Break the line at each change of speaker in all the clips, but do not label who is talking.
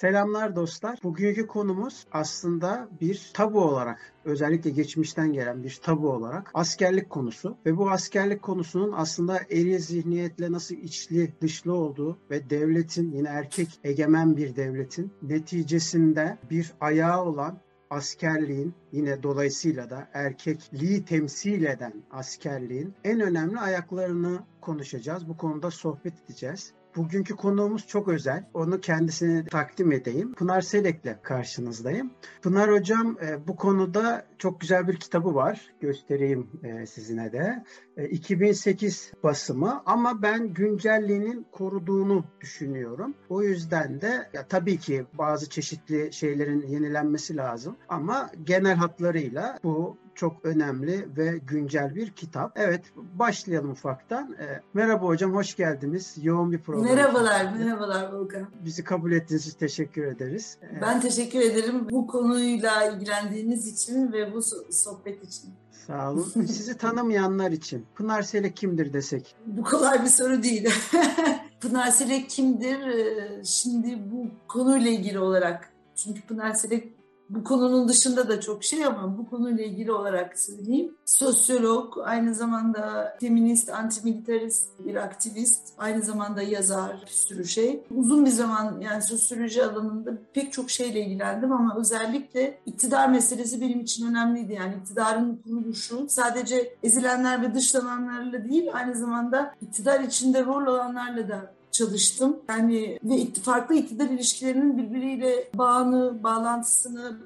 Selamlar dostlar. Bugünkü konumuz aslında bir tabu olarak özellikle geçmişten gelen bir tabu olarak askerlik konusu ve bu askerlik konusunun aslında eril zihniyetle nasıl içli dışlı olduğu ve devletin yine erkek egemen bir devletin neticesinde bir ayağı olan askerliğin yine dolayısıyla da erkekliği temsil eden askerliğin en önemli ayaklarını konuşacağız. Bu konuda sohbet edeceğiz. Bugünkü konuğumuz çok özel. Onu kendisine takdim edeyim. Pınar Selek'le karşınızdayım. Pınar Hocam e, bu konuda çok güzel bir kitabı var. Göstereyim e, sizine de. 2008 e, basımı ama ben güncelliğinin koruduğunu düşünüyorum. O yüzden de ya tabii ki bazı çeşitli şeylerin yenilenmesi lazım ama genel hatlarıyla bu çok önemli ve güncel bir kitap. Evet başlayalım ufaktan. E, merhaba hocam hoş geldiniz. Yoğun bir program.
Merhabalar, merhabalar Volkan.
Bizi kabul ettiğiniz için teşekkür ederiz.
E, ben teşekkür ederim bu konuyla ilgilendiğiniz için ve bu sohbet için.
Sağ olun. Sizi tanımayanlar için Pınar Selek kimdir desek?
Bu kolay bir soru değil. Pınar Selek kimdir? E, şimdi bu konuyla ilgili olarak çünkü Pınar Selek bu konunun dışında da çok şey ama bu konuyla ilgili olarak söyleyeyim. Sosyolog, aynı zamanda feminist, antimilitarist bir aktivist, aynı zamanda yazar, bir sürü şey. Uzun bir zaman yani sosyoloji alanında pek çok şeyle ilgilendim ama özellikle iktidar meselesi benim için önemliydi. Yani iktidarın kuruluşu sadece ezilenler ve dışlananlarla değil aynı zamanda iktidar içinde rol olanlarla da çalıştım. Yani ve farklı iktidar ilişkilerinin birbiriyle bağını, bağlantısını,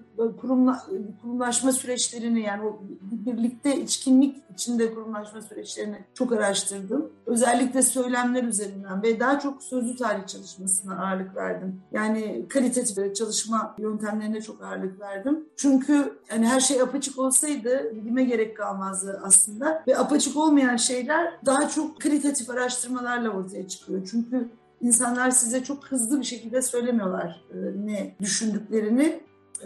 kurumla, kurumlaşma süreçlerini yani o birlikte içkinlik içinde kurumlaşma süreçlerini çok araştırdım. Özellikle söylemler üzerinden ve daha çok sözlü tarih çalışmasına ağırlık verdim. Yani kalitatif çalışma yöntemlerine çok ağırlık verdim. Çünkü yani her şey apaçık olsaydı bilime gerek kalmazdı aslında. Ve apaçık olmayan şeyler daha çok kalitatif araştırmalarla ortaya çıkıyor. Çünkü insanlar size çok hızlı bir şekilde söylemiyorlar e, ne düşündüklerini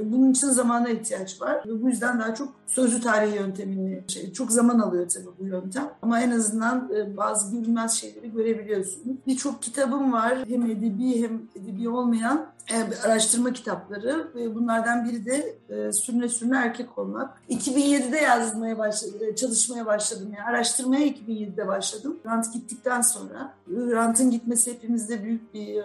bunun için zamana ihtiyaç var. Ve bu yüzden daha çok sözlü tarih yöntemini, şey, çok zaman alıyor tabii bu yöntem. Ama en azından e, bazı görünmez şeyleri görebiliyorsunuz. Birçok kitabım var. Hem edebi hem edebi olmayan e, araştırma kitapları. Bunlardan biri de e, Sürüne Sürüne Erkek Olmak. 2007'de yazmaya başladım, e, çalışmaya başladım. Yani araştırmaya 2007'de başladım. Rant gittikten sonra. Rant'ın gitmesi hepimizde büyük bir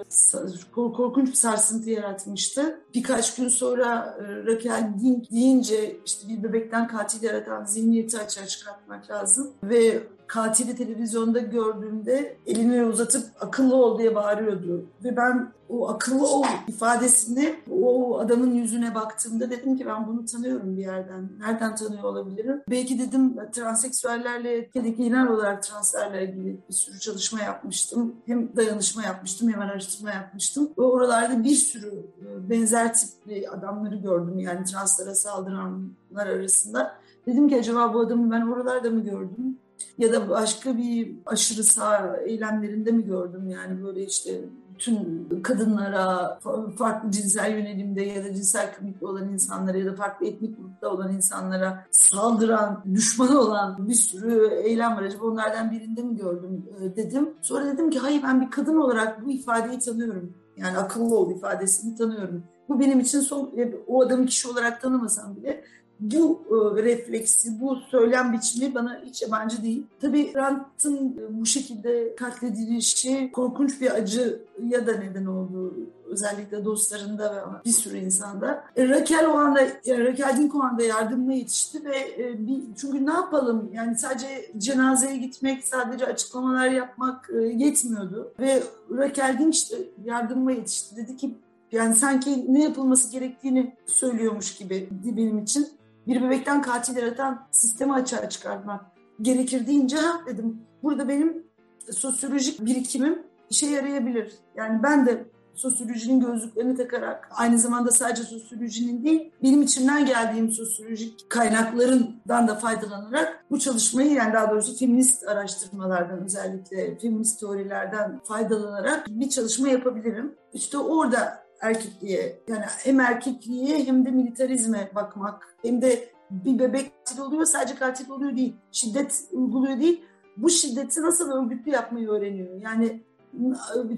korkunç bir sarsıntı yaratmıştı. Birkaç gün sonra Raquel Dink deyince işte bir bebekten katil yaratan zihniyeti açığa çıkartmak lazım. Ve katili televizyonda gördüğümde elini uzatıp akıllı ol diye bağırıyordu. Ve ben o akıllı ol ifadesini o adamın yüzüne baktığımda dedim ki ben bunu tanıyorum bir yerden. Nereden tanıyor olabilirim? Belki dedim transseksüellerle genel olarak translerle ilgili bir sürü çalışma yapmıştım. Hem dayanışma yapmıştım hem araştırma yapmıştım. Ve oralarda bir sürü e, benzer tipli adamları gördüm yani translara saldıranlar arasında. Dedim ki acaba bu adamı ben oralarda mı gördüm? Ya da başka bir aşırı sağ eylemlerinde mi gördüm yani böyle işte bütün kadınlara, farklı cinsel yönelimde ya da cinsel kimlikte olan insanlara ya da farklı etnik grupta olan insanlara saldıran, düşmanı olan bir sürü eylem var. Acaba onlardan birinde mi gördüm e, dedim. Sonra dedim ki hayır ben bir kadın olarak bu ifadeyi tanıyorum. Yani akıllı ol ifadesini tanıyorum. Bu benim için son, o adamı kişi olarak tanımasam bile bu e, refleksi, bu söylem biçimi bana hiç yabancı değil. Tabii Grant'ın e, bu şekilde katledilişi korkunç bir acı ya da neden oldu. Özellikle dostlarında ve bir sürü insanda. E, Raquel o anda, e, Raquel Dink o anda yardımına yetişti ve e, bir, çünkü ne yapalım? Yani sadece cenazeye gitmek, sadece açıklamalar yapmak yetmiyordu. Ve Raquel Dink işte yardımıma yetişti. Dedi ki yani sanki ne yapılması gerektiğini söylüyormuş gibi benim için bir bebekten katil yaratan sistemi açığa çıkartmak gerekir deyince dedim burada benim sosyolojik birikimim işe yarayabilir. Yani ben de sosyolojinin gözlüklerini takarak aynı zamanda sadece sosyolojinin değil benim içinden geldiğim sosyolojik kaynaklarından da faydalanarak bu çalışmayı yani daha doğrusu feminist araştırmalardan özellikle feminist teorilerden faydalanarak bir çalışma yapabilirim. İşte orada erkekliğe yani hem erkekliğe hem de militarizme bakmak hem de bir bebek katil oluyor sadece katil oluyor değil şiddet uyguluyor değil bu şiddeti nasıl örgütlü yapmayı öğreniyor yani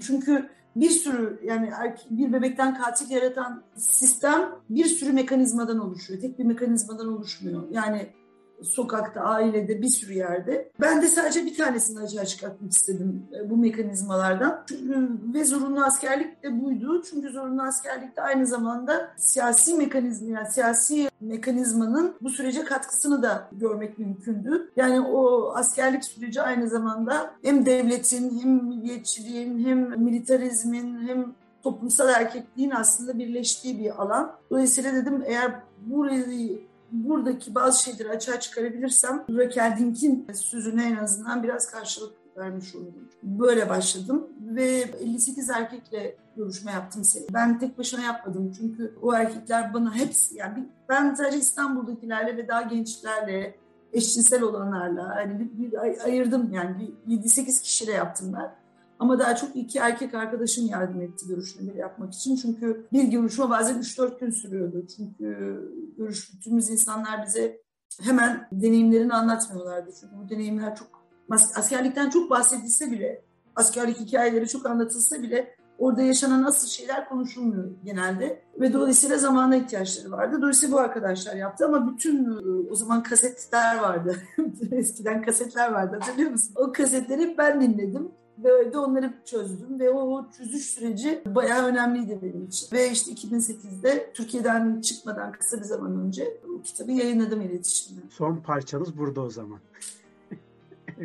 çünkü bir sürü yani bir bebekten katil yaratan sistem bir sürü mekanizmadan oluşuyor. Tek bir mekanizmadan oluşmuyor. Yani sokakta, ailede, bir sürü yerde. Ben de sadece bir tanesini açığa çıkartmak istedim e, bu mekanizmalardan. Ve zorunlu askerlik de buydu. Çünkü zorunlu askerlik de aynı zamanda siyasi mekanizma, yani siyasi mekanizmanın bu sürece katkısını da görmek mümkündü. Yani o askerlik süreci aynı zamanda hem devletin, hem milliyetçiliğin, hem militarizmin, hem toplumsal erkekliğin aslında birleştiği bir alan. Dolayısıyla dedim eğer burayı buradaki bazı şeyleri açığa çıkarabilirsem Raquel Dink'in sözüne en azından biraz karşılık vermiş olurum. Böyle başladım ve 58 erkekle görüşme yaptım seni. Ben tek başına yapmadım çünkü o erkekler bana hepsi yani ben sadece İstanbul'dakilerle ve daha gençlerle eşcinsel olanlarla hani bir, bir ayırdım yani 7-8 kişiyle yaptım ben. Ama daha çok iki erkek arkadaşım yardım etti görüşmeleri yapmak için. Çünkü bir görüşme bazen 3-4 gün sürüyordu. Çünkü görüştüğümüz insanlar bize hemen deneyimlerini anlatmıyorlardı. Çünkü bu deneyimler çok askerlikten çok bahsedilse bile, askerlik hikayeleri çok anlatılsa bile orada yaşanan asıl şeyler konuşulmuyor genelde. Ve dolayısıyla zamana ihtiyaçları vardı. Dolayısıyla bu arkadaşlar yaptı ama bütün o zaman kasetler vardı. Eskiden kasetler vardı hatırlıyor musun? O kasetleri ben dinledim. Ve de onları çözdüm ve o çözüş süreci bayağı önemliydi benim için. Ve işte 2008'de Türkiye'den çıkmadan kısa bir zaman önce o kitabı yayınladım iletişimde.
Son parçanız burada o zaman.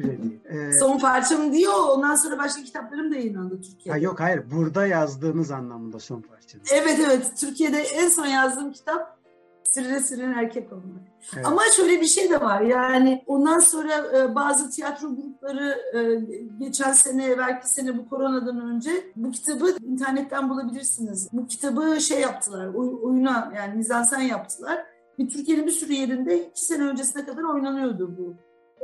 ee, Son parçam diyor. Ondan sonra başka kitaplarım da yayınlandı Türkiye'de.
Ha yok hayır. Burada yazdığınız anlamında son parçanız.
Evet evet. Türkiye'de en son yazdığım kitap Sırrı sırrın erkek olmak. Evet. Ama şöyle bir şey de var yani ondan sonra e, bazı tiyatro grupları e, geçen sene belki sene bu koronadan önce bu kitabı internetten bulabilirsiniz. Bu kitabı şey yaptılar oy, oyuna yani mizansen yaptılar. Bir Türkiye'nin bir sürü yerinde iki sene öncesine kadar oynanıyordu bu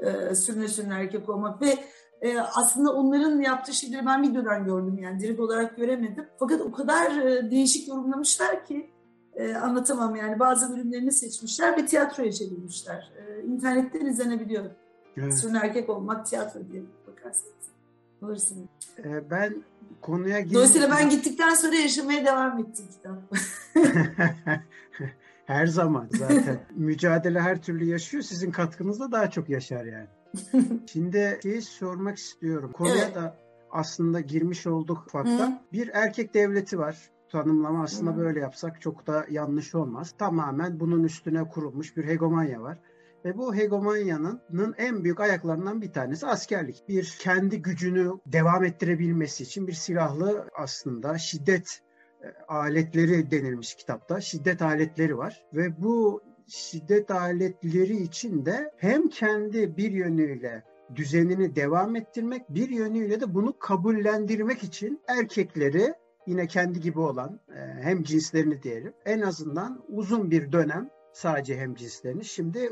e, sürüne sürüne erkek olmak ve e, aslında onların yaptığı şeyleri ben videodan gördüm yani direkt olarak göremedim. Fakat o kadar e, değişik yorumlamışlar ki e, anlatamam yani bazı bölümlerini seçmişler ve tiyatroya çevirmişler. E, internetten izlenebiliyor. Evet. Sürün erkek olmak tiyatro diye bakarsınız. Alırsınız.
E, ben konuya
girdim. Dolayısıyla ben gittikten sonra yaşamaya devam ettim kitap.
her zaman zaten. Mücadele her türlü yaşıyor. Sizin katkınızda daha çok yaşar yani. Şimdi şeyi sormak istiyorum. Konuya evet. da aslında girmiş olduk ufaktan. Bir erkek devleti var tanımlama aslında böyle yapsak çok da yanlış olmaz. Tamamen bunun üstüne kurulmuş bir hegemonya var. Ve bu hegemonyanın en büyük ayaklarından bir tanesi askerlik. Bir kendi gücünü devam ettirebilmesi için bir silahlı aslında şiddet e, aletleri denilmiş kitapta. Şiddet aletleri var ve bu şiddet aletleri için de hem kendi bir yönüyle düzenini devam ettirmek, bir yönüyle de bunu kabullendirmek için erkekleri yine kendi gibi olan e, hem cinslerini diyelim en azından uzun bir dönem sadece hem cinslerini şimdi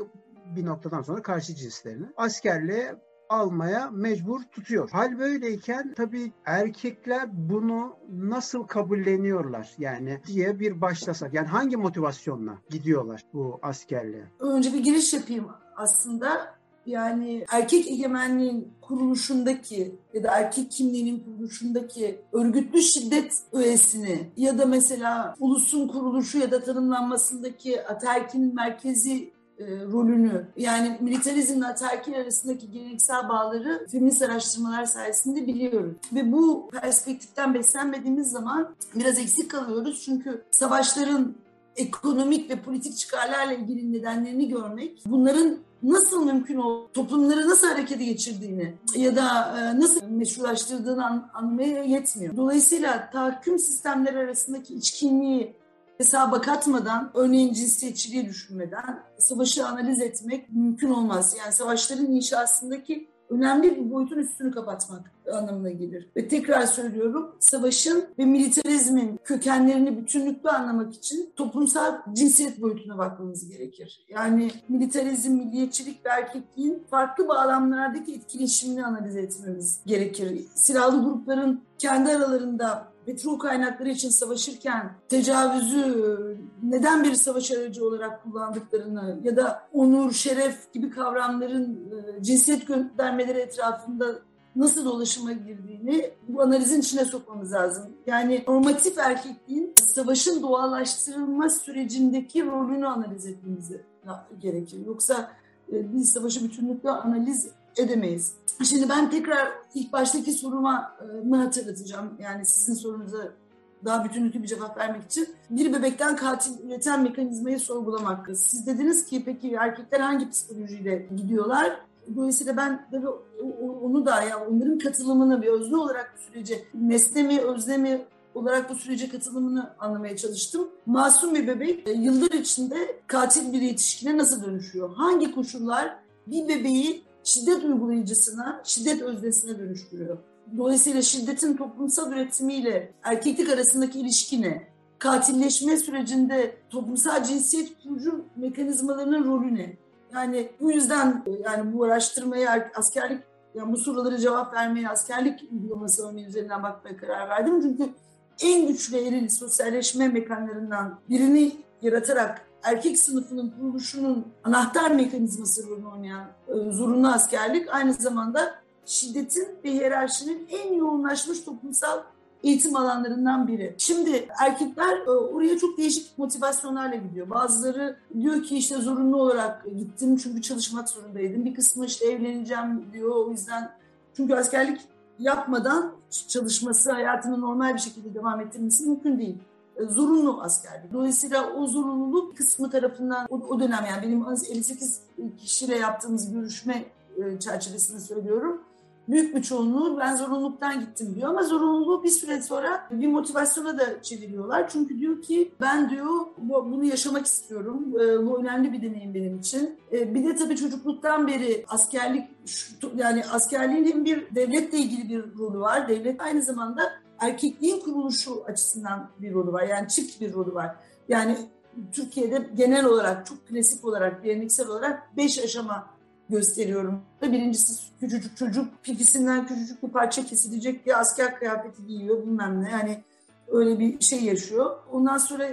bir noktadan sonra karşı cinslerini askerliğe almaya mecbur tutuyor. Hal böyleyken tabii erkekler bunu nasıl kabulleniyorlar yani diye bir başlasak. Yani hangi motivasyonla gidiyorlar bu askerliğe?
Önce bir giriş yapayım aslında. Yani erkek egemenliğin kuruluşundaki ya da erkek kimliğinin kuruluşundaki örgütlü şiddet öğesini ya da mesela ulusun kuruluşu ya da tanımlanmasındaki ataerkinin merkezi e, rolünü yani militarizmle ataerkil arasındaki geleneksel bağları feminist araştırmalar sayesinde biliyoruz. Ve bu perspektiften beslenmediğimiz zaman biraz eksik kalıyoruz. Çünkü savaşların ekonomik ve politik çıkarlarla ilgili nedenlerini görmek, bunların nasıl mümkün o toplumları nasıl harekete geçirdiğini ya da e, nasıl meşrulaştırdığını an, anlamaya yetmiyor. Dolayısıyla tahakküm sistemleri arasındaki içkinliği hesaba katmadan, örneğin cinsiyetçiliği düşünmeden savaşı analiz etmek mümkün olmaz. Yani savaşların inşasındaki önemli bir boyutun üstünü kapatmak anlamına gelir. Ve tekrar söylüyorum savaşın ve militarizmin kökenlerini bütünlükle anlamak için toplumsal cinsiyet boyutuna bakmamız gerekir. Yani militarizm, milliyetçilik ve erkekliğin farklı bağlamlardaki etkileşimini analiz etmemiz gerekir. Silahlı grupların kendi aralarında petrol kaynakları için savaşırken tecavüzü neden bir savaş aracı olarak kullandıklarını ya da onur, şeref gibi kavramların e, cinsiyet göndermeleri etrafında nasıl dolaşıma girdiğini bu analizin içine sokmamız lazım. Yani normatif erkekliğin savaşın doğalaştırılma sürecindeki rolünü analiz etmemiz gerekir. Yoksa e, biz savaşı bütünlükle analiz edemeyiz. Şimdi ben tekrar ilk baştaki soruma e, mı hatırlatacağım. Yani sizin sorunuza daha bütünlüklü bir cevap vermek için bir bebekten katil üreten mekanizmayı sorgulamak. Siz dediniz ki peki erkekler hangi psikolojiyle gidiyorlar? Dolayısıyla ben tabii onu da ya onların katılımını bir özne olarak bu sürece nesne mi özne mi olarak bu sürece katılımını anlamaya çalıştım. Masum bir bebek e, yıllar içinde katil bir yetişkine nasıl dönüşüyor? Hangi koşullar bir bebeği şiddet uygulayıcısına, şiddet öznesine dönüştürüyor? Dolayısıyla şiddetin toplumsal üretimiyle erkeklik arasındaki ilişki ne? Katilleşme sürecinde toplumsal cinsiyet kurucu mekanizmalarının rolü ne? Yani bu yüzden yani bu araştırmaya askerlik yani bu soruları cevap vermeye askerlik uygulaması örneği üzerinden bakmaya karar verdim. Çünkü en güçlü eril sosyalleşme mekanlarından birini yaratarak erkek sınıfının kuruluşunun anahtar mekanizması rolünü oynayan e, zorunlu askerlik aynı zamanda şiddetin ve hiyerarşinin en yoğunlaşmış toplumsal eğitim alanlarından biri. Şimdi erkekler e, oraya çok değişik motivasyonlarla gidiyor. Bazıları diyor ki işte zorunlu olarak gittim çünkü çalışmak zorundaydım. Bir kısmı işte evleneceğim diyor o yüzden. Çünkü askerlik yapmadan çalışması, hayatını normal bir şekilde devam ettirmesi mümkün değil zorunlu askerlik. Dolayısıyla o zorunluluk kısmı tarafından o, o dönem yani benim 58 kişiyle yaptığımız görüşme e, çerçevesinde söylüyorum büyük bir çoğunluğu ben zorunluluktan gittim diyor ama zorunluluğu bir süre sonra bir motivasyona da çeviriyorlar. Çünkü diyor ki ben diyor bunu yaşamak istiyorum. Ee, bu önemli bir deneyim benim için. Bir de tabii çocukluktan beri askerlik yani askerliğin bir devletle ilgili bir rolü var. Devlet aynı zamanda erkekliğin kuruluşu açısından bir rolü var. Yani çift bir rolü var. Yani Türkiye'de genel olarak çok klasik olarak, geleneksel olarak beş aşama gösteriyorum. Birincisi küçücük çocuk pipisinden küçücük bir parça kesilecek diye asker kıyafeti giyiyor bilmem ne. Yani öyle bir şey yaşıyor. Ondan sonra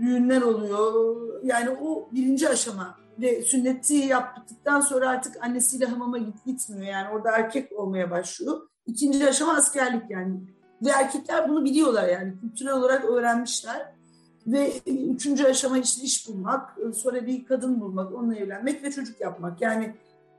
düğünler oluyor. Yani o birinci aşama ve sünneti yaptıktan sonra artık annesiyle hamama git gitmiyor. Yani orada erkek olmaya başlıyor. İkinci aşama askerlik yani. Ve erkekler bunu biliyorlar yani kültürel olarak öğrenmişler. Ve üçüncü aşama işte iş bulmak, sonra bir kadın bulmak, onunla evlenmek ve çocuk yapmak. Yani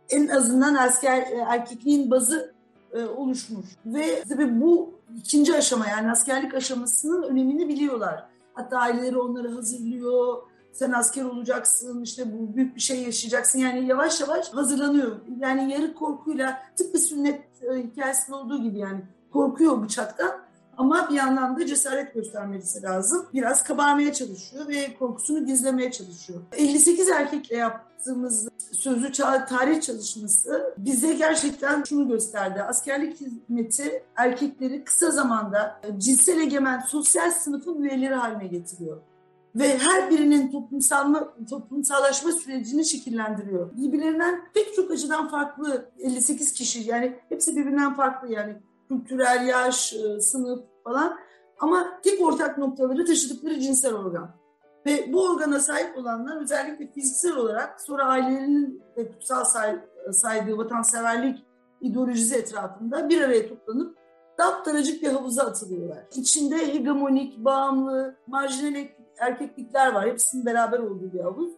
en azından asker e, erkekliğin bazı e, oluşmuş. Ve tabii bu ikinci aşama yani askerlik aşamasının önemini biliyorlar. Hatta aileleri onları hazırlıyor. Sen asker olacaksın, işte bu büyük bir şey yaşayacaksın. Yani yavaş yavaş hazırlanıyor. Yani yarı korkuyla tıpkı sünnet e, hikayesinde olduğu gibi yani korkuyor bıçaktan ama bir yandan da cesaret göstermesi lazım. Biraz kabarmaya çalışıyor ve korkusunu gizlemeye çalışıyor. 58 erkekle yaptığımız sözlü tarih çalışması bize gerçekten şunu gösterdi. Askerlik hizmeti erkekleri kısa zamanda cinsel egemen sosyal sınıfın üyeleri haline getiriyor ve her birinin toplumsalma, toplumsallaşma sürecini şekillendiriyor. Birbirlerinden pek çok açıdan farklı 58 kişi yani hepsi birbirinden farklı yani kültürel yaş, e, sınıf falan ama tek ortak noktaları taşıdıkları cinsel organ. Ve bu organa sahip olanlar özellikle fiziksel olarak sonra ailelerinin ve kutsal saydığı vatanseverlik ideolojisi etrafında bir araya toplanıp daptaracık bir havuza atılıyorlar. İçinde hegemonik, bağımlı, marjinal erkeklikler var. Hepsinin beraber olduğu bir havuz.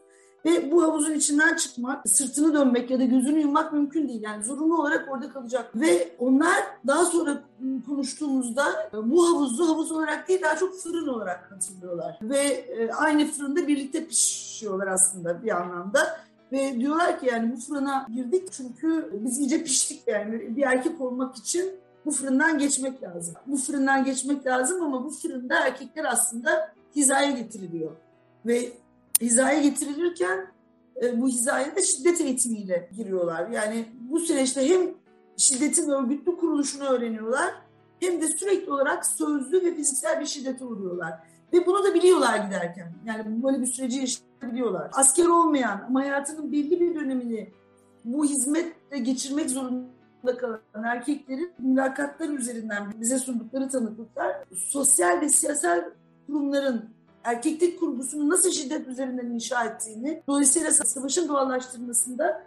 Ve bu havuzun içinden çıkmak, sırtını dönmek ya da gözünü yummak mümkün değil. Yani zorunlu olarak orada kalacak. Ve onlar daha sonra konuştuğumuzda bu havuzu havuz olarak değil daha çok fırın olarak hatırlıyorlar. Ve e, aynı fırında birlikte pişiyorlar aslında bir anlamda. Ve diyorlar ki yani bu fırına girdik çünkü biz iyice piştik yani bir erkek olmak için bu fırından geçmek lazım. Bu fırından geçmek lazım ama bu fırında erkekler aslında hizaya getiriliyor. Ve hizaya getirilirken e, bu hizaya da şiddet eğitimiyle giriyorlar. Yani bu süreçte hem şiddetin örgütlü kuruluşunu öğreniyorlar hem de sürekli olarak sözlü ve fiziksel bir şiddete uğruyorlar. Ve bunu da biliyorlar giderken. Yani böyle bir süreci yaşayabiliyorlar. Asker olmayan ama hayatının belli bir dönemini bu hizmetle geçirmek zorunda kalan erkeklerin mülakatlar üzerinden bize sundukları tanıklıklar sosyal ve siyasal kurumların erkeklik kurgusunu nasıl şiddet üzerinden inşa ettiğini, dolayısıyla savaşın doğallaştırmasında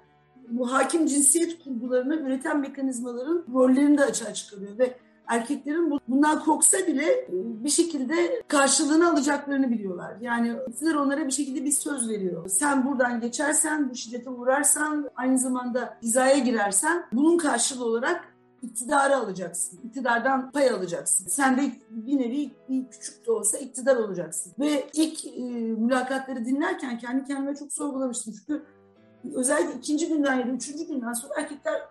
bu hakim cinsiyet kurgularını üreten mekanizmaların rollerini de açığa çıkarıyor ve erkeklerin bundan korksa bile e, bir şekilde karşılığını alacaklarını biliyorlar. Yani iktidar onlara bir şekilde bir söz veriyor. Sen buradan geçersen, bu şiddete uğrarsan, aynı zamanda hizaya girersen bunun karşılığı olarak iktidarı alacaksın. İktidardan pay alacaksın. Sen de bir nevi küçük de olsa iktidar olacaksın. Ve ilk e, mülakatları dinlerken kendi kendime çok sorgulamıştım. Çünkü özellikle ikinci günden ya da üçüncü günden sonra erkekler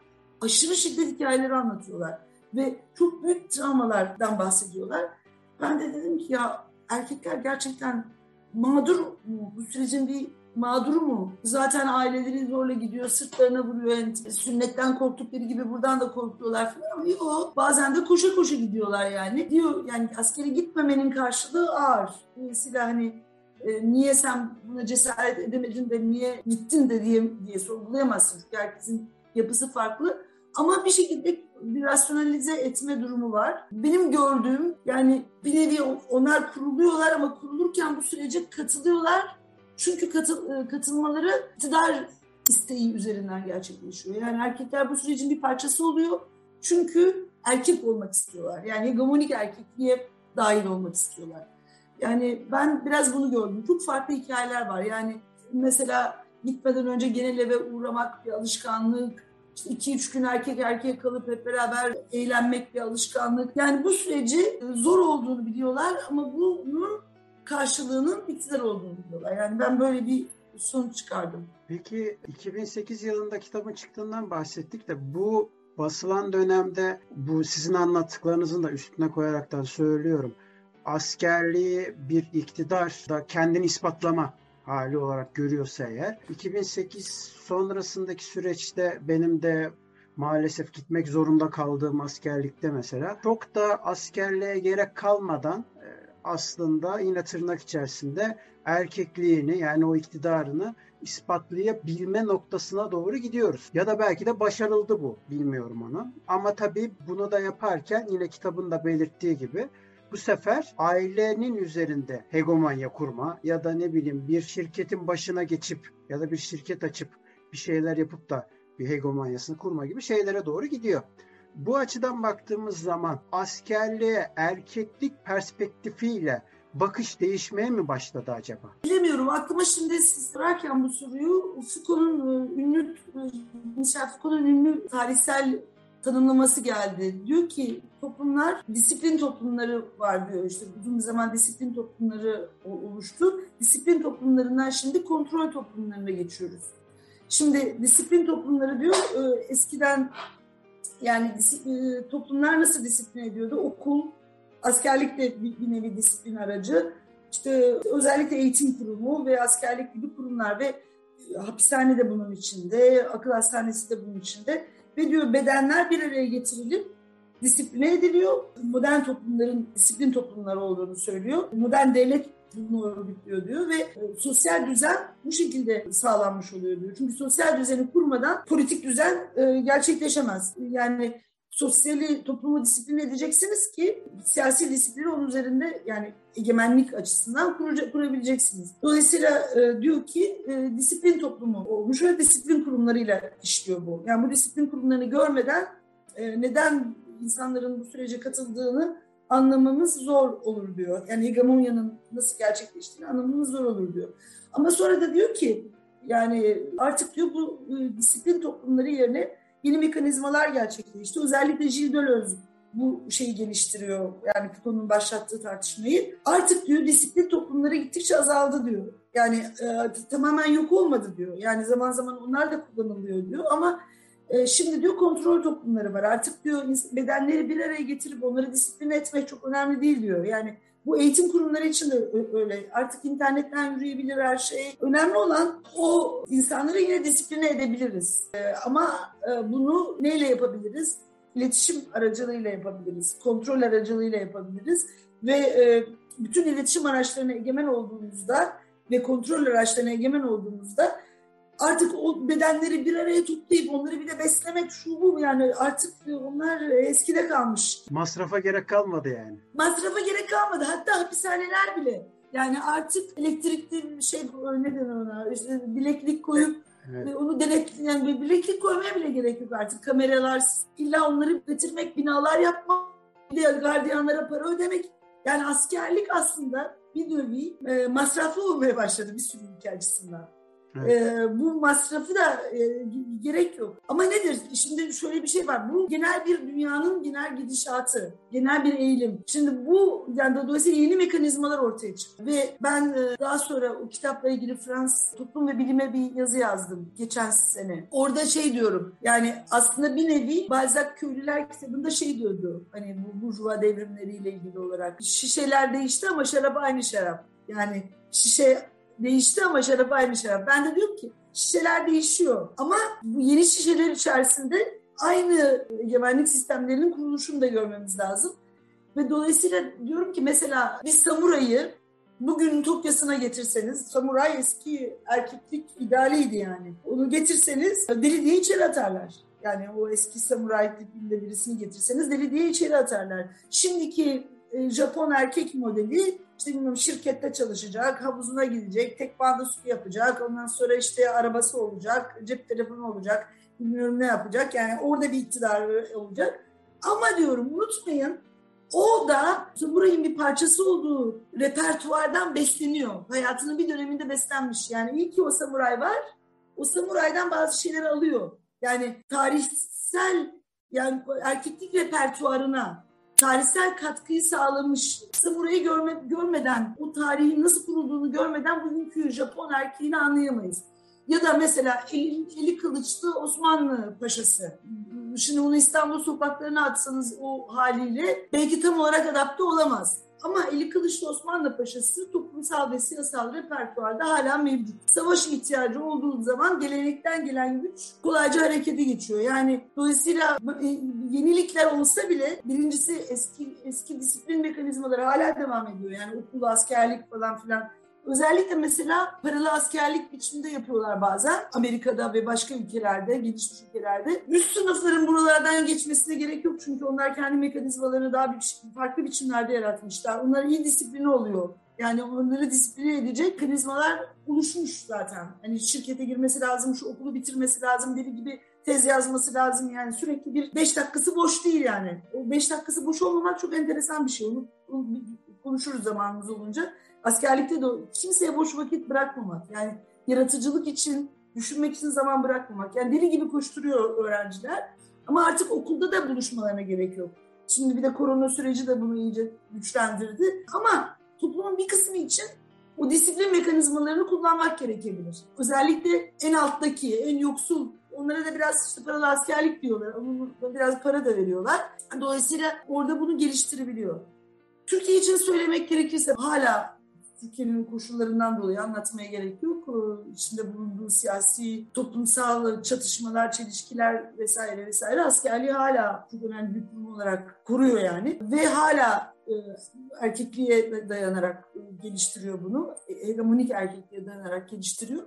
aşırı şiddet hikayeleri anlatıyorlar. Ve çok büyük travmalardan bahsediyorlar. Ben de dedim ki ya erkekler gerçekten mağdur mu? Bu sürecin bir mağduru mu? Zaten aileleri zorla gidiyor, sırtlarına vuruyor. Yani sünnetten korktukları gibi buradan da korkuyorlar falan ama yok. Bazen de koşa koşa gidiyorlar yani. Diyor yani askere gitmemenin karşılığı ağır. Dolayısıyla hani e, niye sen buna cesaret edemedin de niye gittin de diye, diye sorgulayamazsın. Çünkü herkesin yapısı farklı. Ama bir şekilde bir rasyonalize etme durumu var. Benim gördüğüm yani bir nevi onlar kuruluyorlar ama kurulurken bu sürece katılıyorlar çünkü katıl, e, katılmaları iktidar isteği üzerinden gerçekleşiyor. Yani erkekler bu sürecin bir parçası oluyor. Çünkü erkek olmak istiyorlar. Yani hegemonik erkekliğe dahil olmak istiyorlar. Yani ben biraz bunu gördüm. Çok farklı hikayeler var. Yani mesela gitmeden önce genel eve uğramak bir alışkanlık. İşte iki üç gün erkek erkeğe kalıp hep beraber eğlenmek bir alışkanlık. Yani bu süreci zor olduğunu biliyorlar ama bunun karşılığının iktidar olduğunu biliyorlar. Yani ben böyle bir sonuç çıkardım.
Peki 2008 yılında kitabın çıktığından bahsettik de bu basılan dönemde bu sizin anlattıklarınızın da üstüne koyarak da söylüyorum. Askerliği bir iktidar da kendini ispatlama hali olarak görüyorsa eğer 2008 sonrasındaki süreçte benim de maalesef gitmek zorunda kaldığım askerlikte mesela çok da askerliğe gerek kalmadan aslında yine tırnak içerisinde erkekliğini yani o iktidarını ispatlayabilme noktasına doğru gidiyoruz. Ya da belki de başarıldı bu. Bilmiyorum onu. Ama tabii bunu da yaparken yine kitabın da belirttiği gibi bu sefer ailenin üzerinde hegemonya kurma ya da ne bileyim bir şirketin başına geçip ya da bir şirket açıp bir şeyler yapıp da bir hegemonyasını kurma gibi şeylere doğru gidiyor. Bu açıdan baktığımız zaman askerliğe erkeklik perspektifiyle bakış değişmeye mi başladı acaba?
Bilemiyorum. Aklıma şimdi siz sorarken bu soruyu Foucault'un e, ünlü Michel Foucault'un ünlü tarihsel tanımlaması geldi. Diyor ki toplumlar disiplin toplumları var diyor. İşte uzun bir zaman disiplin toplumları oluştu. Disiplin toplumlarından şimdi kontrol toplumlarına geçiyoruz. Şimdi disiplin toplumları diyor e, eskiden yani e, toplumlar nasıl disiplin ediyordu? Okul, askerlik de bir, bir nevi disiplin aracı. İşte özellikle eğitim kurumu ve askerlik gibi kurumlar ve e, hapishane de bunun içinde, akıl hastanesi de bunun içinde. Ve diyor bedenler bir araya getirilip disipline ediliyor. Modern toplumların disiplin toplumları olduğunu söylüyor. Modern devlet bunu örgütlüyor diyor ve e, sosyal düzen bu şekilde sağlanmış oluyor diyor. Çünkü sosyal düzeni kurmadan politik düzen e, gerçekleşemez. Yani sosyali toplumu disiplin edeceksiniz ki siyasi disiplini onun üzerinde yani egemenlik açısından kurabileceksiniz. Dolayısıyla e, diyor ki e, disiplin toplumu olmuş ve disiplin kurumlarıyla işliyor bu. Yani bu disiplin kurumlarını görmeden e, neden insanların bu sürece katıldığını anlamamız zor olur diyor. Yani hegemonyanın nasıl gerçekleştiğini anlamamız zor olur diyor. Ama sonra da diyor ki yani artık diyor bu e, disiplin toplumları yerine yeni mekanizmalar gerçekleşti. Özellikle Gilles Deleuze bu şeyi geliştiriyor. Yani Foucault'un başlattığı tartışmayı. Artık diyor disiplin toplumları gittikçe azaldı diyor. Yani e, tamamen yok olmadı diyor. Yani zaman zaman onlar da kullanılıyor diyor ama şimdi diyor kontrol toplumları var. Artık diyor bedenleri bir araya getirip onları disipline etmek çok önemli değil diyor. Yani bu eğitim kurumları için de öyle. Artık internetten yürüyebilir her şey. Önemli olan o insanları yine disipline edebiliriz. Ee, ama e, bunu neyle yapabiliriz? İletişim aracılığıyla yapabiliriz. Kontrol aracılığıyla yapabiliriz. Ve e, bütün iletişim araçlarına egemen olduğumuzda ve kontrol araçlarına egemen olduğumuzda artık o bedenleri bir araya toplayıp onları bir de beslemek şu bu yani artık onlar eskide kalmış.
Masrafa gerek kalmadı yani.
Masrafa gerek kalmadı. Hatta hapishaneler bile. Yani artık elektrikli şey ne denir ona işte bileklik koyup Evet. Onu denet, yani bileklik koymaya bile gerek yok artık. Kameralar, illa onları getirmek, binalar yapmak, gardiyanlara para ödemek. Yani askerlik aslında bir nevi e, masraflı olmaya başladı bir sürü ülke açısından. Evet. E, bu masrafı da e, gerek yok. Ama nedir? Şimdi şöyle bir şey var. Bu genel bir dünyanın genel gidişatı, genel bir eğilim. Şimdi bu yani dolayısıyla yeni mekanizmalar ortaya çıktı. Ve ben e, daha sonra o kitapla ilgili Fransız toplum ve bilime bir yazı yazdım geçen sene. Orada şey diyorum. Yani aslında bir nevi Balzac Köylüler kitabında şey diyordu. Hani bu burjuva devrimleriyle ilgili olarak. Şişeler değişti ama şarap aynı şarap. Yani şişe değişti ama şarap aynı şarap. Ben de diyorum ki şişeler değişiyor ama bu yeni şişeler içerisinde aynı egemenlik sistemlerinin kuruluşunu da görmemiz lazım. Ve dolayısıyla diyorum ki mesela bir samurayı bugün Tokyo'suna getirseniz, samuray eski erkeklik idealiydi yani. Onu getirseniz deli diye içeri atarlar. Yani o eski samuray tipinde birisini getirseniz deli diye içeri atarlar. Şimdiki e, Japon erkek modeli işte bilmiyorum şirkette çalışacak, havuzuna gidecek, tek bağda su yapacak, ondan sonra işte arabası olacak, cep telefonu olacak, bilmiyorum ne yapacak. Yani orada bir iktidar olacak. Ama diyorum unutmayın o da Samuray'ın bir parçası olduğu repertuardan besleniyor. Hayatının bir döneminde beslenmiş. Yani iyi ki o samuray var. O samuraydan bazı şeyleri alıyor. Yani tarihsel yani erkeklik repertuarına tarihsel katkıyı sağlamış. Aslında burayı görme, görmeden, bu tarihin nasıl kurulduğunu görmeden bugünkü Japon erkeğini anlayamayız. Ya da mesela eli, eli kılıçlı Osmanlı paşası. Şimdi onu İstanbul sokaklarına atsanız o haliyle belki tam olarak adapte olamaz. Ama eli kılıçlı Osmanlı Paşası toplumsal ve siyasal repertuarda hala mevcut. Savaş ihtiyacı olduğu zaman gelenekten gelen güç kolayca harekete geçiyor. Yani dolayısıyla e, yenilikler olsa bile birincisi eski eski disiplin mekanizmaları hala devam ediyor. Yani okul, askerlik falan filan Özellikle mesela paralı askerlik biçiminde yapıyorlar bazen. Amerika'da ve başka ülkelerde, gelişmiş ülkelerde. Üst sınıfların buralardan geçmesine gerek yok. Çünkü onlar kendi mekanizmalarını daha bir, farklı biçimlerde yaratmışlar. Onlar iyi disiplini oluyor. Yani onları disipline edecek mekanizmalar oluşmuş zaten. Hani şirkete girmesi lazım, şu okulu bitirmesi lazım, deli gibi tez yazması lazım. Yani sürekli bir beş dakikası boş değil yani. O beş dakikası boş olmamak çok enteresan bir şey. Onu, onu konuşuruz zamanımız olunca. Askerlikte de kimseye boş vakit bırakmamak. Yani yaratıcılık için, düşünmek için zaman bırakmamak. Yani deli gibi koşturuyor öğrenciler. Ama artık okulda da buluşmalarına gerek yok. Şimdi bir de korona süreci de bunu iyice güçlendirdi. Ama toplumun bir kısmı için o disiplin mekanizmalarını kullanmak gerekebilir. Özellikle en alttaki, en yoksul onlara da biraz işte paralı askerlik diyorlar. Ona biraz para da veriyorlar. Dolayısıyla orada bunu geliştirebiliyor. Türkiye için söylemek gerekirse hala Türkiye'nin koşullarından dolayı anlatmaya gerek yok. İçinde bulunduğu siyasi, toplumsal çatışmalar, çelişkiler vesaire vesaire askerliği hala çok önemli bir kurum olarak koruyor yani. Ve hala e, erkekliğe dayanarak e, geliştiriyor bunu. E, hegemonik erkekliğe dayanarak geliştiriyor.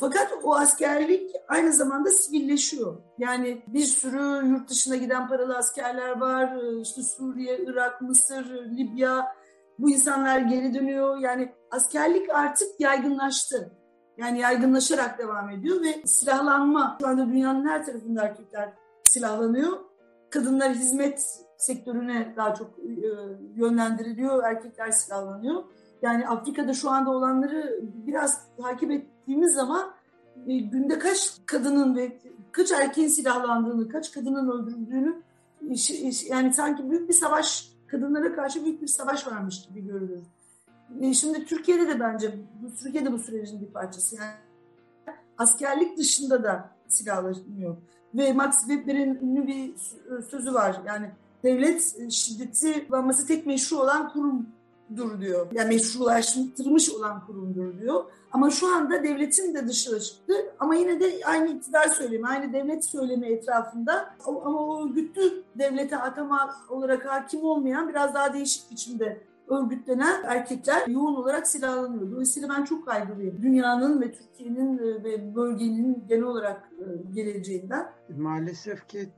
Fakat o askerlik aynı zamanda sivilleşiyor. Yani bir sürü yurt dışına giden paralı askerler var. İşte Suriye, Irak, Mısır, Libya. Bu insanlar geri dönüyor. Yani askerlik artık yaygınlaştı. Yani yaygınlaşarak devam ediyor ve silahlanma. Şu anda dünyanın her tarafında erkekler silahlanıyor. Kadınlar hizmet sektörüne daha çok e, yönlendiriliyor. Erkekler silahlanıyor. Yani Afrika'da şu anda olanları biraz takip ettiğimiz zaman e, günde kaç kadının ve kaç erkeğin silahlandığını, kaç kadının öldürüldüğünü yani sanki büyük bir savaş, kadınlara karşı büyük bir savaş varmış gibi görülür. E, şimdi Türkiye'de de bence, Türkiye'de bu sürecin bir parçası. Yani askerlik dışında da silahlanıyor. Ve Max Weber'in ünlü bir sözü var. Yani devlet şiddeti kullanması tek meşru olan kurum dur diyor. Yani meşrulaştırmış olan kurumdur diyor. Ama şu anda devletin de dışına çıktı. Ama yine de aynı iktidar söylemi, aynı devlet söylemi etrafında ama o örgütlü devlete atama olarak hakim olmayan biraz daha değişik biçimde örgütlenen erkekler yoğun olarak silahlanıyor. Dolayısıyla ben çok kaygılıyım. Dünyanın ve Türkiye'nin e, ve bölgenin genel olarak e, geleceğinden.
Maalesef ki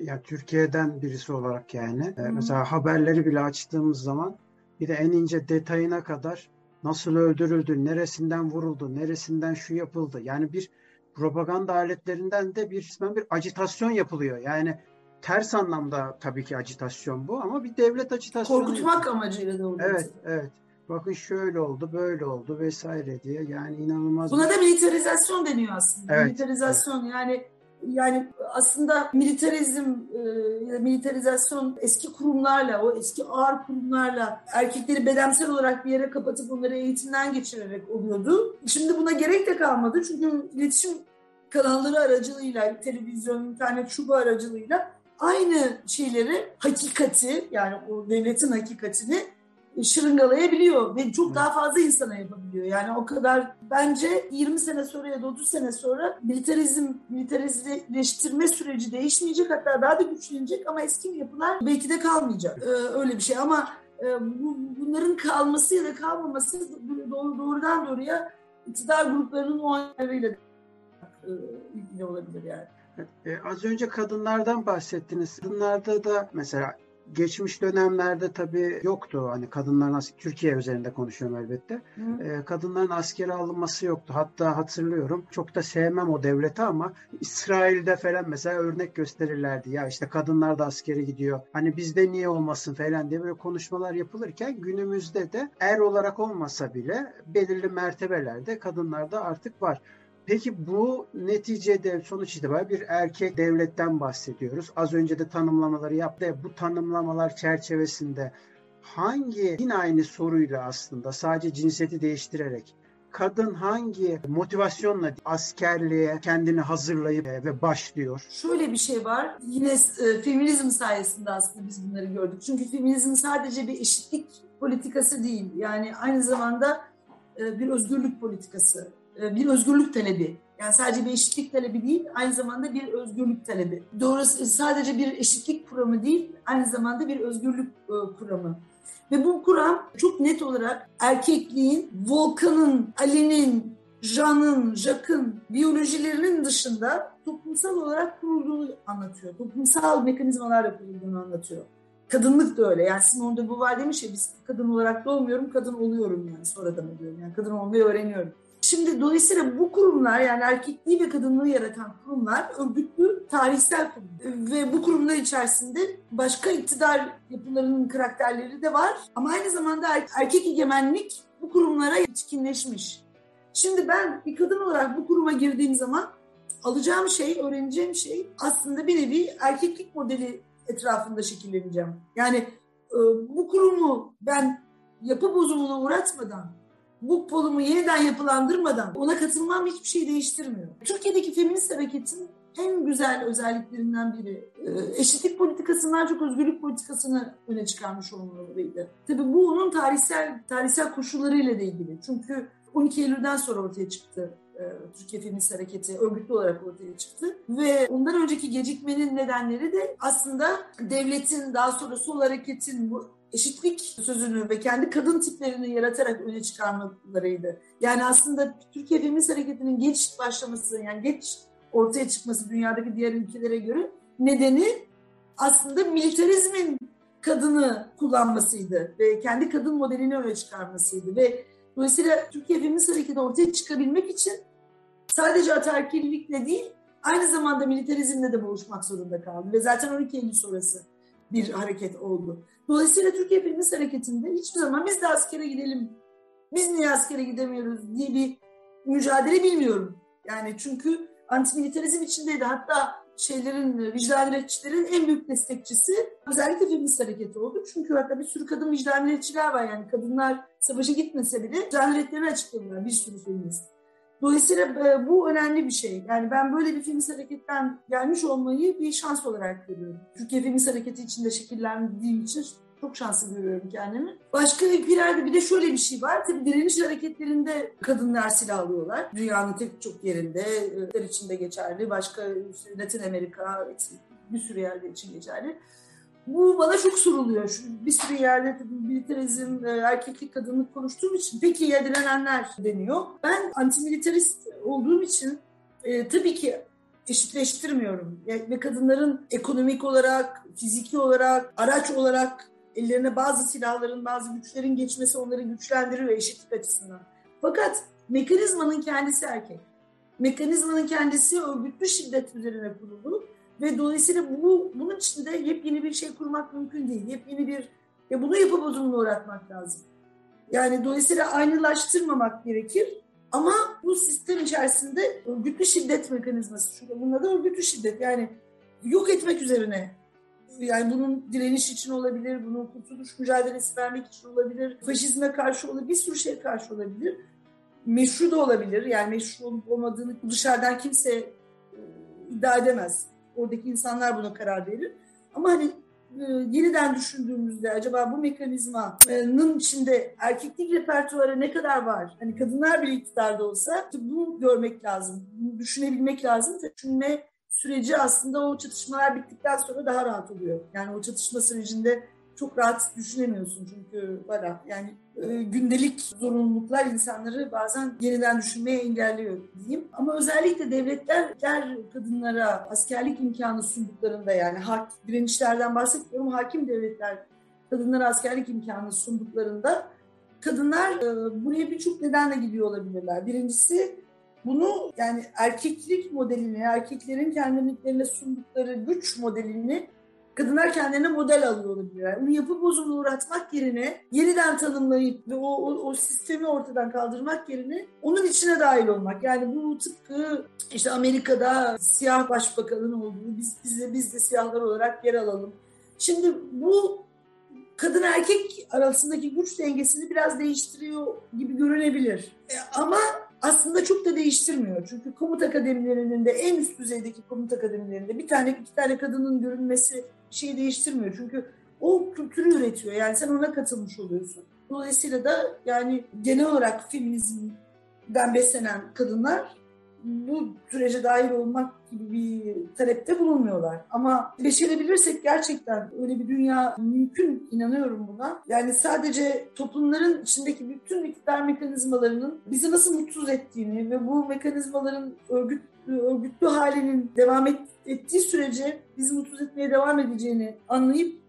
ya Türkiye'den birisi olarak yani hmm. mesela haberleri bile açtığımız zaman bir de en ince detayına kadar nasıl öldürüldü, neresinden vuruldu, neresinden şu yapıldı. Yani bir propaganda aletlerinden de bir ismen bir acitasyon yapılıyor. Yani ters anlamda tabii ki acitasyon bu ama bir devlet agitasyonu.
Korkutmak yapıyor. amacıyla da oluyor.
Evet, evet. Bakın şöyle oldu, böyle oldu vesaire diye. Yani inanılmaz.
Buna bir... da militarizasyon deniyor aslında. Evet, militarizasyon evet. yani yani aslında militarizm, e, militarizasyon eski kurumlarla, o eski ağır kurumlarla erkekleri bedensel olarak bir yere kapatıp onları eğitimden geçirerek oluyordu. Şimdi buna gerek de kalmadı çünkü iletişim kanalları aracılığıyla, televizyon, internet, şubu aracılığıyla aynı şeyleri, hakikati yani o devletin hakikatini şırıngalayabiliyor ve çok daha fazla insana yapabiliyor. Yani o kadar bence 20 sene sonra ya da 30 sene sonra militarizm, militarizleştirme süreci değişmeyecek hatta daha da güçlenecek ama eski yapılar belki de kalmayacak. Ee, öyle bir şey ama e, bu, bunların kalması ya da kalmaması doğru, doğrudan doğruya iktidar gruplarının o ayarıyla e, ilgili olabilir yani.
Ee, az önce kadınlardan bahsettiniz. Kadınlarda da mesela geçmiş dönemlerde tabii yoktu. Hani kadınların Türkiye üzerinde konuşuyorum elbette. Ee, kadınların askere alınması yoktu. Hatta hatırlıyorum. Çok da sevmem o devleti ama İsrail'de falan mesela örnek gösterirlerdi. Ya işte kadınlar da askere gidiyor. Hani bizde niye olmasın falan diye böyle konuşmalar yapılırken günümüzde de er olarak olmasa bile belirli mertebelerde kadınlarda artık var. Peki bu neticede sonuç itibariyle bir erkek devletten bahsediyoruz. Az önce de tanımlamaları yaptı. Bu tanımlamalar çerçevesinde hangi yine aynı soruyla aslında sadece cinsiyeti değiştirerek kadın hangi motivasyonla askerliğe kendini hazırlayıp e, ve başlıyor?
Şöyle bir şey var. Yine e, feminizm sayesinde aslında biz bunları gördük. Çünkü feminizm sadece bir eşitlik politikası değil. Yani aynı zamanda e, bir özgürlük politikası. E, bir özgürlük talebi. Yani sadece bir eşitlik talebi değil, aynı zamanda bir özgürlük talebi. Doğrusu sadece bir eşitlik kuramı değil, aynı zamanda bir özgürlük e, kuramı. Ve bu kuram çok net olarak erkekliğin, Volkan'ın, Ali'nin, Jean'ın, Jacques'ın biyolojilerinin dışında toplumsal olarak kurulduğunu anlatıyor. Toplumsal mekanizmalarla kurulduğunu anlatıyor. Kadınlık da öyle. Yani Simone de Beauvoir demiş ya biz kadın olarak doğmuyorum, kadın oluyorum yani sonradan oluyorum. Yani kadın olmayı öğreniyorum. Şimdi dolayısıyla bu kurumlar yani erkekliği ve kadınlığı yaratan kurumlar örgütlü tarihsel kurum. Ve bu kurumlar içerisinde başka iktidar yapılarının karakterleri de var. Ama aynı zamanda erkek egemenlik bu kurumlara yetkinleşmiş. Şimdi ben bir kadın olarak bu kuruma girdiğim zaman alacağım şey, öğreneceğim şey aslında bir nevi erkeklik modeli etrafında şekilleneceğim. Yani e, bu kurumu ben yapı bozumuna uğratmadan bu kolumu yeniden yapılandırmadan ona katılmam hiçbir şey değiştirmiyor. Türkiye'deki feminist hareketin en güzel özelliklerinden biri e, eşitlik politikasından çok özgürlük politikasını öne çıkarmış olmalarıydı. Tabii bu onun tarihsel tarihsel koşullarıyla da ilgili. Çünkü 12 Eylül'den sonra ortaya çıktı e, Türkiye Feminist Hareketi örgütlü olarak ortaya çıktı. Ve ondan önceki gecikmenin nedenleri de aslında devletin daha sonra sol hareketin bu eşitlik sözünü ve kendi kadın tiplerini yaratarak öne çıkarmalarıydı. Yani aslında Türkiye Feminist Hareketi'nin geç başlaması, yani geç ortaya çıkması dünyadaki diğer ülkelere göre nedeni aslında militarizmin kadını kullanmasıydı ve kendi kadın modelini öne çıkarmasıydı ve dolayısıyla Türkiye Feminist Hareketi ortaya çıkabilmek için sadece ataerkillikle değil aynı zamanda militarizmle de buluşmak zorunda kaldı ve zaten 12 Eylül sonrası bir hareket oldu. Dolayısıyla Türkiye Feminist Hareketi'nde hiçbir zaman biz de askere gidelim, biz niye askere gidemiyoruz diye bir mücadele bilmiyorum. Yani çünkü antimilitarizm içindeydi. Hatta şeylerin, vicdan direnişçilerin en büyük destekçisi özellikle feminist hareketi oldu. Çünkü hatta bir sürü kadın vicdan direnişçiler var yani. Kadınlar savaşa gitmese bile vicdan direnişlerini açıkladılar bir sürü feminist. Dolayısıyla e, bu önemli bir şey. Yani ben böyle bir feminist hareketten gelmiş olmayı bir şans olarak görüyorum. Türkiye Feminist Hareketi içinde şekillendiğim için çok şanslı görüyorum kendimi. Başka ülkelerde bir de şöyle bir şey var. Tabii direniş hareketlerinde kadınlar silah alıyorlar. Dünyanın tek çok yerinde, ülkeler içinde geçerli. Başka Latin Amerika, bir sürü yerde için geçerli. Bu bana çok soruluyor. Şu bir sürü yerde militarizm, e, erkeklik, kadınlık konuştuğum için peki ya direnenler deniyor. Ben antimilitarist olduğum için e, tabii ki eşitleştirmiyorum. Ve kadınların ekonomik olarak, fiziki olarak, araç olarak ellerine bazı silahların, bazı güçlerin geçmesi onları güçlendiriyor eşitlik açısından. Fakat mekanizmanın kendisi erkek. Mekanizmanın kendisi örgütlü şiddet üzerine kurulu ve dolayısıyla bu, bunun içinde yepyeni bir şey kurmak mümkün değil. Yepyeni bir, ve bunu yapı bozumuna uğratmak lazım. Yani dolayısıyla aynılaştırmamak gerekir. Ama bu sistem içerisinde örgütlü şiddet mekanizması. Çünkü bunun adı örgütlü şiddet. Yani yok etmek üzerine yani bunun direniş için olabilir, bunun kurtuluş mücadelesi vermek için olabilir, faşizme karşı olabilir, bir sürü şeye karşı olabilir. Meşru da olabilir. Yani meşru olup olmadığını dışarıdan kimse e, iddia edemez. Oradaki insanlar buna karar verir. Ama hani e, yeniden düşündüğümüzde acaba bu mekanizmanın içinde erkeklik repertuarı ne kadar var? Hani kadınlar bile iktidarda olsa bunu görmek lazım. Bunu düşünebilmek lazım. Düşünme süreci aslında o çatışmalar bittikten sonra daha rahat oluyor. Yani o çatışma sürecinde çok rahat düşünemiyorsun çünkü bana yani e, gündelik zorunluluklar insanları bazen yeniden düşünmeye engelliyor diyeyim. Ama özellikle devletler kadınlara askerlik imkanı sunduklarında yani hak, direnişlerden bahsetmiyorum hakim devletler kadınlara askerlik imkanı sunduklarında kadınlar e, buraya birçok nedenle gidiyor olabilirler. Birincisi bunu yani erkeklik modelini, erkeklerin kendiliklerine sundukları güç modelini kadınlar kendilerine model alıyor olabilirler. Onu yapı bozumuna uğratmak yerine yeniden tanımlayıp ve o, o, o sistemi ortadan kaldırmak yerine onun içine dahil olmak. Yani bu tıpkı işte Amerika'da siyah başbakanın olduğu biz, biz, de, biz de siyahlar olarak yer alalım. Şimdi bu kadın erkek arasındaki güç dengesini biraz değiştiriyor gibi görünebilir. E, ama aslında çok da değiştirmiyor. Çünkü komut akademilerinin de en üst düzeydeki komut akademilerinde bir tane iki tane kadının görünmesi şeyi değiştirmiyor. Çünkü o kültürü üretiyor. Yani sen ona katılmış oluyorsun. Dolayısıyla da yani genel olarak feminizmden beslenen kadınlar bu sürece dahil olmak gibi bir talepte bulunmuyorlar. Ama beşerebilirsek gerçekten öyle bir dünya mümkün inanıyorum buna. Yani sadece toplumların içindeki bütün iktidar mekanizmalarının bizi nasıl mutsuz ettiğini ve bu mekanizmaların örgüt, örgütlü halinin devam et, ettiği sürece bizi mutsuz etmeye devam edeceğini anlayıp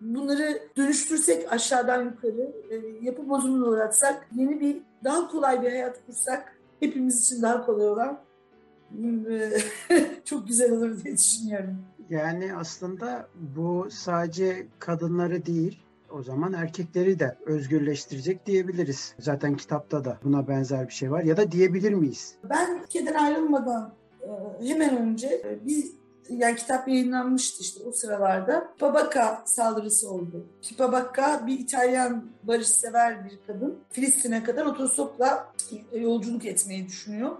bunları dönüştürsek aşağıdan yukarı, e, yapı bozumunu uğratsak, yeni bir daha kolay bir hayat kursak hepimiz için daha kolay olan çok güzel olur diye düşünüyorum.
Yani aslında bu sadece kadınları değil, o zaman erkekleri de özgürleştirecek diyebiliriz. Zaten kitapta da buna benzer bir şey var ya da diyebilir miyiz?
Ben ülkeden ayrılmadan e, hemen önce e, bir yani kitap yayınlanmıştı işte o sıralarda. Babaka saldırısı oldu. Babaka bir İtalyan barışsever bir kadın. Filistin'e kadar otostopla yolculuk etmeyi düşünüyor.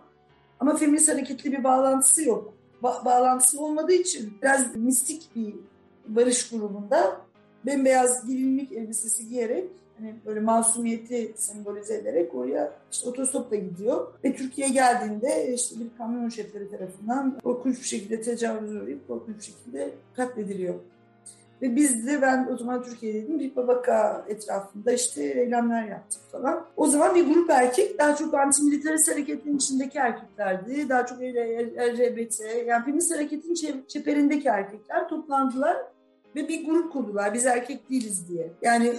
Ama feminist hareketli bir bağlantısı yok. Ba- bağlantısı olmadığı için biraz mistik bir barış grubunda bembeyaz gelinlik elbisesi giyerek hani böyle masumiyeti sembolize ederek oraya işte otostopla gidiyor. Ve Türkiye'ye geldiğinde işte bir kamyon şefleri tarafından korkunç bir şekilde tecavüz uğrayıp korkunç bir şekilde katlediliyor. Ve biz de ben o zaman Türkiye'deydim. Bir babaka etrafında işte eylemler yaptık falan. O zaman bir grup erkek daha çok antimilitarist hareketin içindeki erkeklerdi. Daha çok LGBT yani feminist hareketin çeperindeki erkekler toplandılar ve bir grup kurdular. Biz erkek değiliz diye. Yani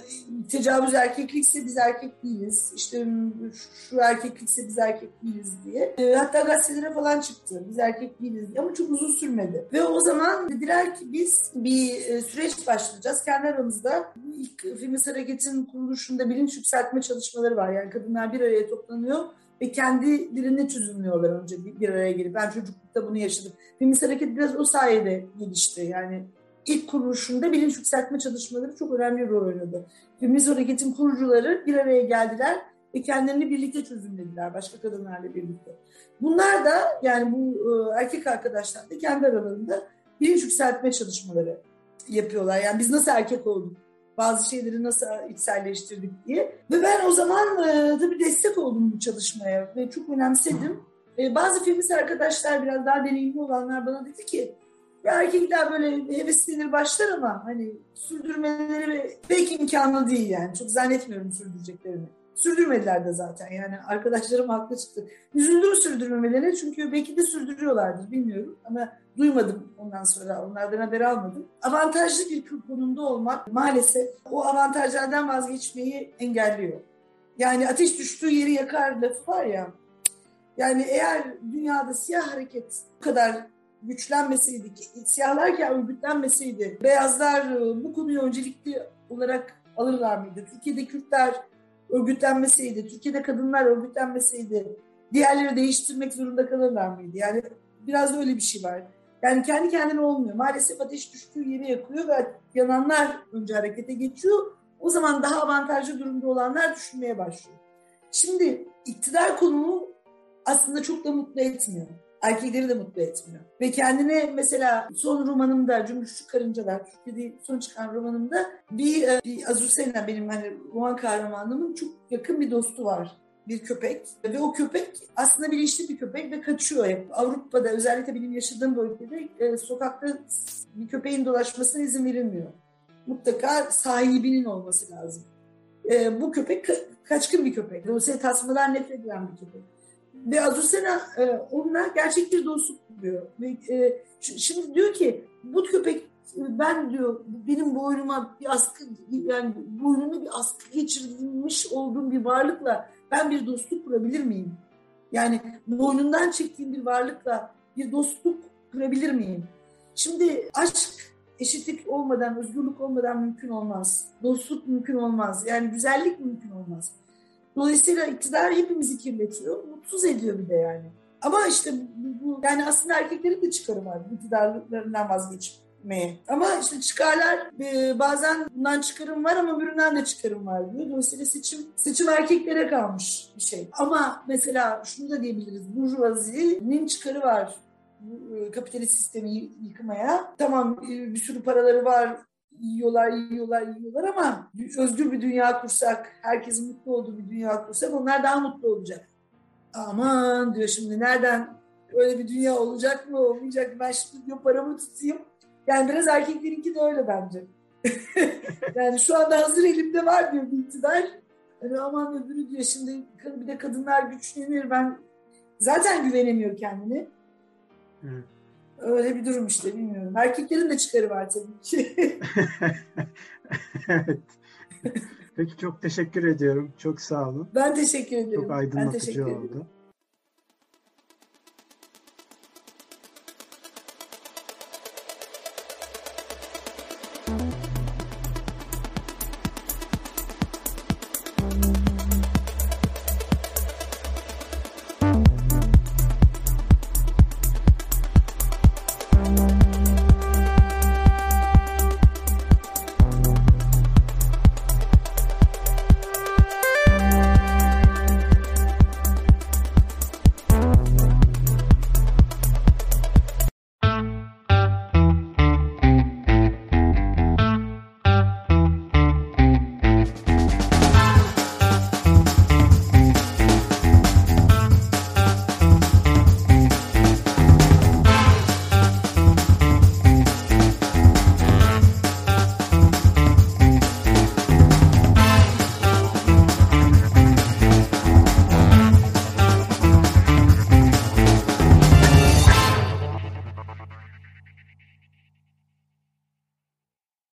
tecavüz erkeklikse biz erkek değiliz. İşte şu erkeklikse biz erkek değiliz diye. E, hatta gazetelere falan çıktı. Biz erkek değiliz diye ama çok uzun sürmedi. Ve o zaman dediler ki biz bir e, süreç başlayacağız. Kendi aramızda ilk feminist hareketin kuruluşunda bilinç yükseltme çalışmaları var. Yani kadınlar bir araya toplanıyor ve kendilerini çözümlüyorlar önce bir, bir araya gelip. Ben çocuklukta bunu yaşadım. Feminist hareket biraz o sayede gelişti. Yani ilk kuruluşunda bilinç yükseltme çalışmaları çok önemli bir rol oynadı. Feminist hareketin kurucuları bir araya geldiler ve kendilerini birlikte çözümlediler başka kadınlarla birlikte. Bunlar da yani bu e, erkek arkadaşlar da kendi aralarında bilinç yükseltme çalışmaları yapıyorlar. Yani biz nasıl erkek olduk? Bazı şeyleri nasıl içselleştirdik diye. Ve ben o zaman e, tabii destek oldum bu çalışmaya ve çok önemsedim. E, bazı feminist arkadaşlar biraz daha deneyimli olanlar bana dedi ki erkekler böyle heveslenir başlar ama hani sürdürmeleri pek imkanlı değil yani. Çok zannetmiyorum sürdüreceklerini. Sürdürmediler de zaten yani arkadaşlarım haklı çıktı. Üzüldüm sürdürmemelerine çünkü belki de sürdürüyorlardır bilmiyorum ama duymadım ondan sonra onlardan haber almadım. Avantajlı bir konumda olmak maalesef o avantajlardan vazgeçmeyi engelliyor. Yani ateş düştüğü yeri yakar lafı var ya. Yani eğer dünyada siyah hareket bu kadar güçlenmeseydi, siyahlar örgütlenmeseydi, beyazlar e, bu konuyu öncelikli olarak alırlar mıydı? Türkiye'de Kürtler örgütlenmeseydi, Türkiye'de kadınlar örgütlenmeseydi, diğerleri değiştirmek zorunda kalırlar mıydı? Yani biraz da öyle bir şey var. Yani kendi kendine olmuyor. Maalesef ateş düştüğü yeri yakıyor ve yananlar önce harekete geçiyor. O zaman daha avantajlı durumda olanlar düşünmeye başlıyor. Şimdi iktidar konumu aslında çok da mutlu etmiyor erkekleri de mutlu etmiyor. Ve kendine mesela son romanımda Cümbüşçü Karıncalar, Türkiye'de son çıkan romanımda bir, e, bir Azur Sena benim hani roman kahramanımın çok yakın bir dostu var bir köpek ve o köpek aslında bilinçli bir köpek ve kaçıyor hep. Avrupa'da özellikle benim yaşadığım bölgede e, sokakta bir köpeğin dolaşmasına izin verilmiyor. Mutlaka sahibinin olması lazım. E, bu köpek ka- kaçkın bir köpek. Dolayısıyla tasmadan nefret eden bir köpek ve Azucena e, onunla gerçek bir dostluk kuruyor. E, şimdi diyor ki bu köpek ben diyor benim boynuma bir askı yani boynuma bir askı geçirilmiş olduğum bir varlıkla ben bir dostluk kurabilir miyim? Yani boynundan çektiğim bir varlıkla bir dostluk kurabilir miyim? Şimdi aşk eşitlik olmadan, özgürlük olmadan mümkün olmaz. Dostluk mümkün olmaz. Yani güzellik mümkün olmaz. Dolayısıyla iktidar hepimizi kirletiyor, mutsuz ediyor bir de yani. Ama işte bu, yani aslında erkeklerin de çıkarı var iktidarlarından vazgeçmeye. Ama işte çıkarlar e, bazen bundan çıkarım var ama üründen de çıkarım var diyor. Dolayısıyla seçim, seçim erkeklere kalmış bir şey. Ama mesela şunu da diyebiliriz. Burjuvazi'nin çıkarı var e, kapitalist sistemi yıkmaya. Tamam e, bir sürü paraları var, yiyorlar, yiyorlar, yiyorlar ama özgür bir dünya kursak, herkesin mutlu olduğu bir dünya kursak onlar daha mutlu olacak. Aman diyor şimdi nereden öyle bir dünya olacak mı olmayacak mı ben şimdi diyor paramı tutayım. Yani biraz erkeklerinki de öyle bence. yani şu anda hazır elimde var diyor bir iktidar. Yani aman öbürü diyor şimdi bir de kadınlar güçlenir ben zaten güvenemiyor kendine. Evet. Öyle bir durum işte bilmiyorum. Erkeklerin de çıkarı var tabii ki.
evet. Peki çok teşekkür ediyorum. Çok sağ olun.
Ben teşekkür ederim.
Çok aydınlatıcı oldu.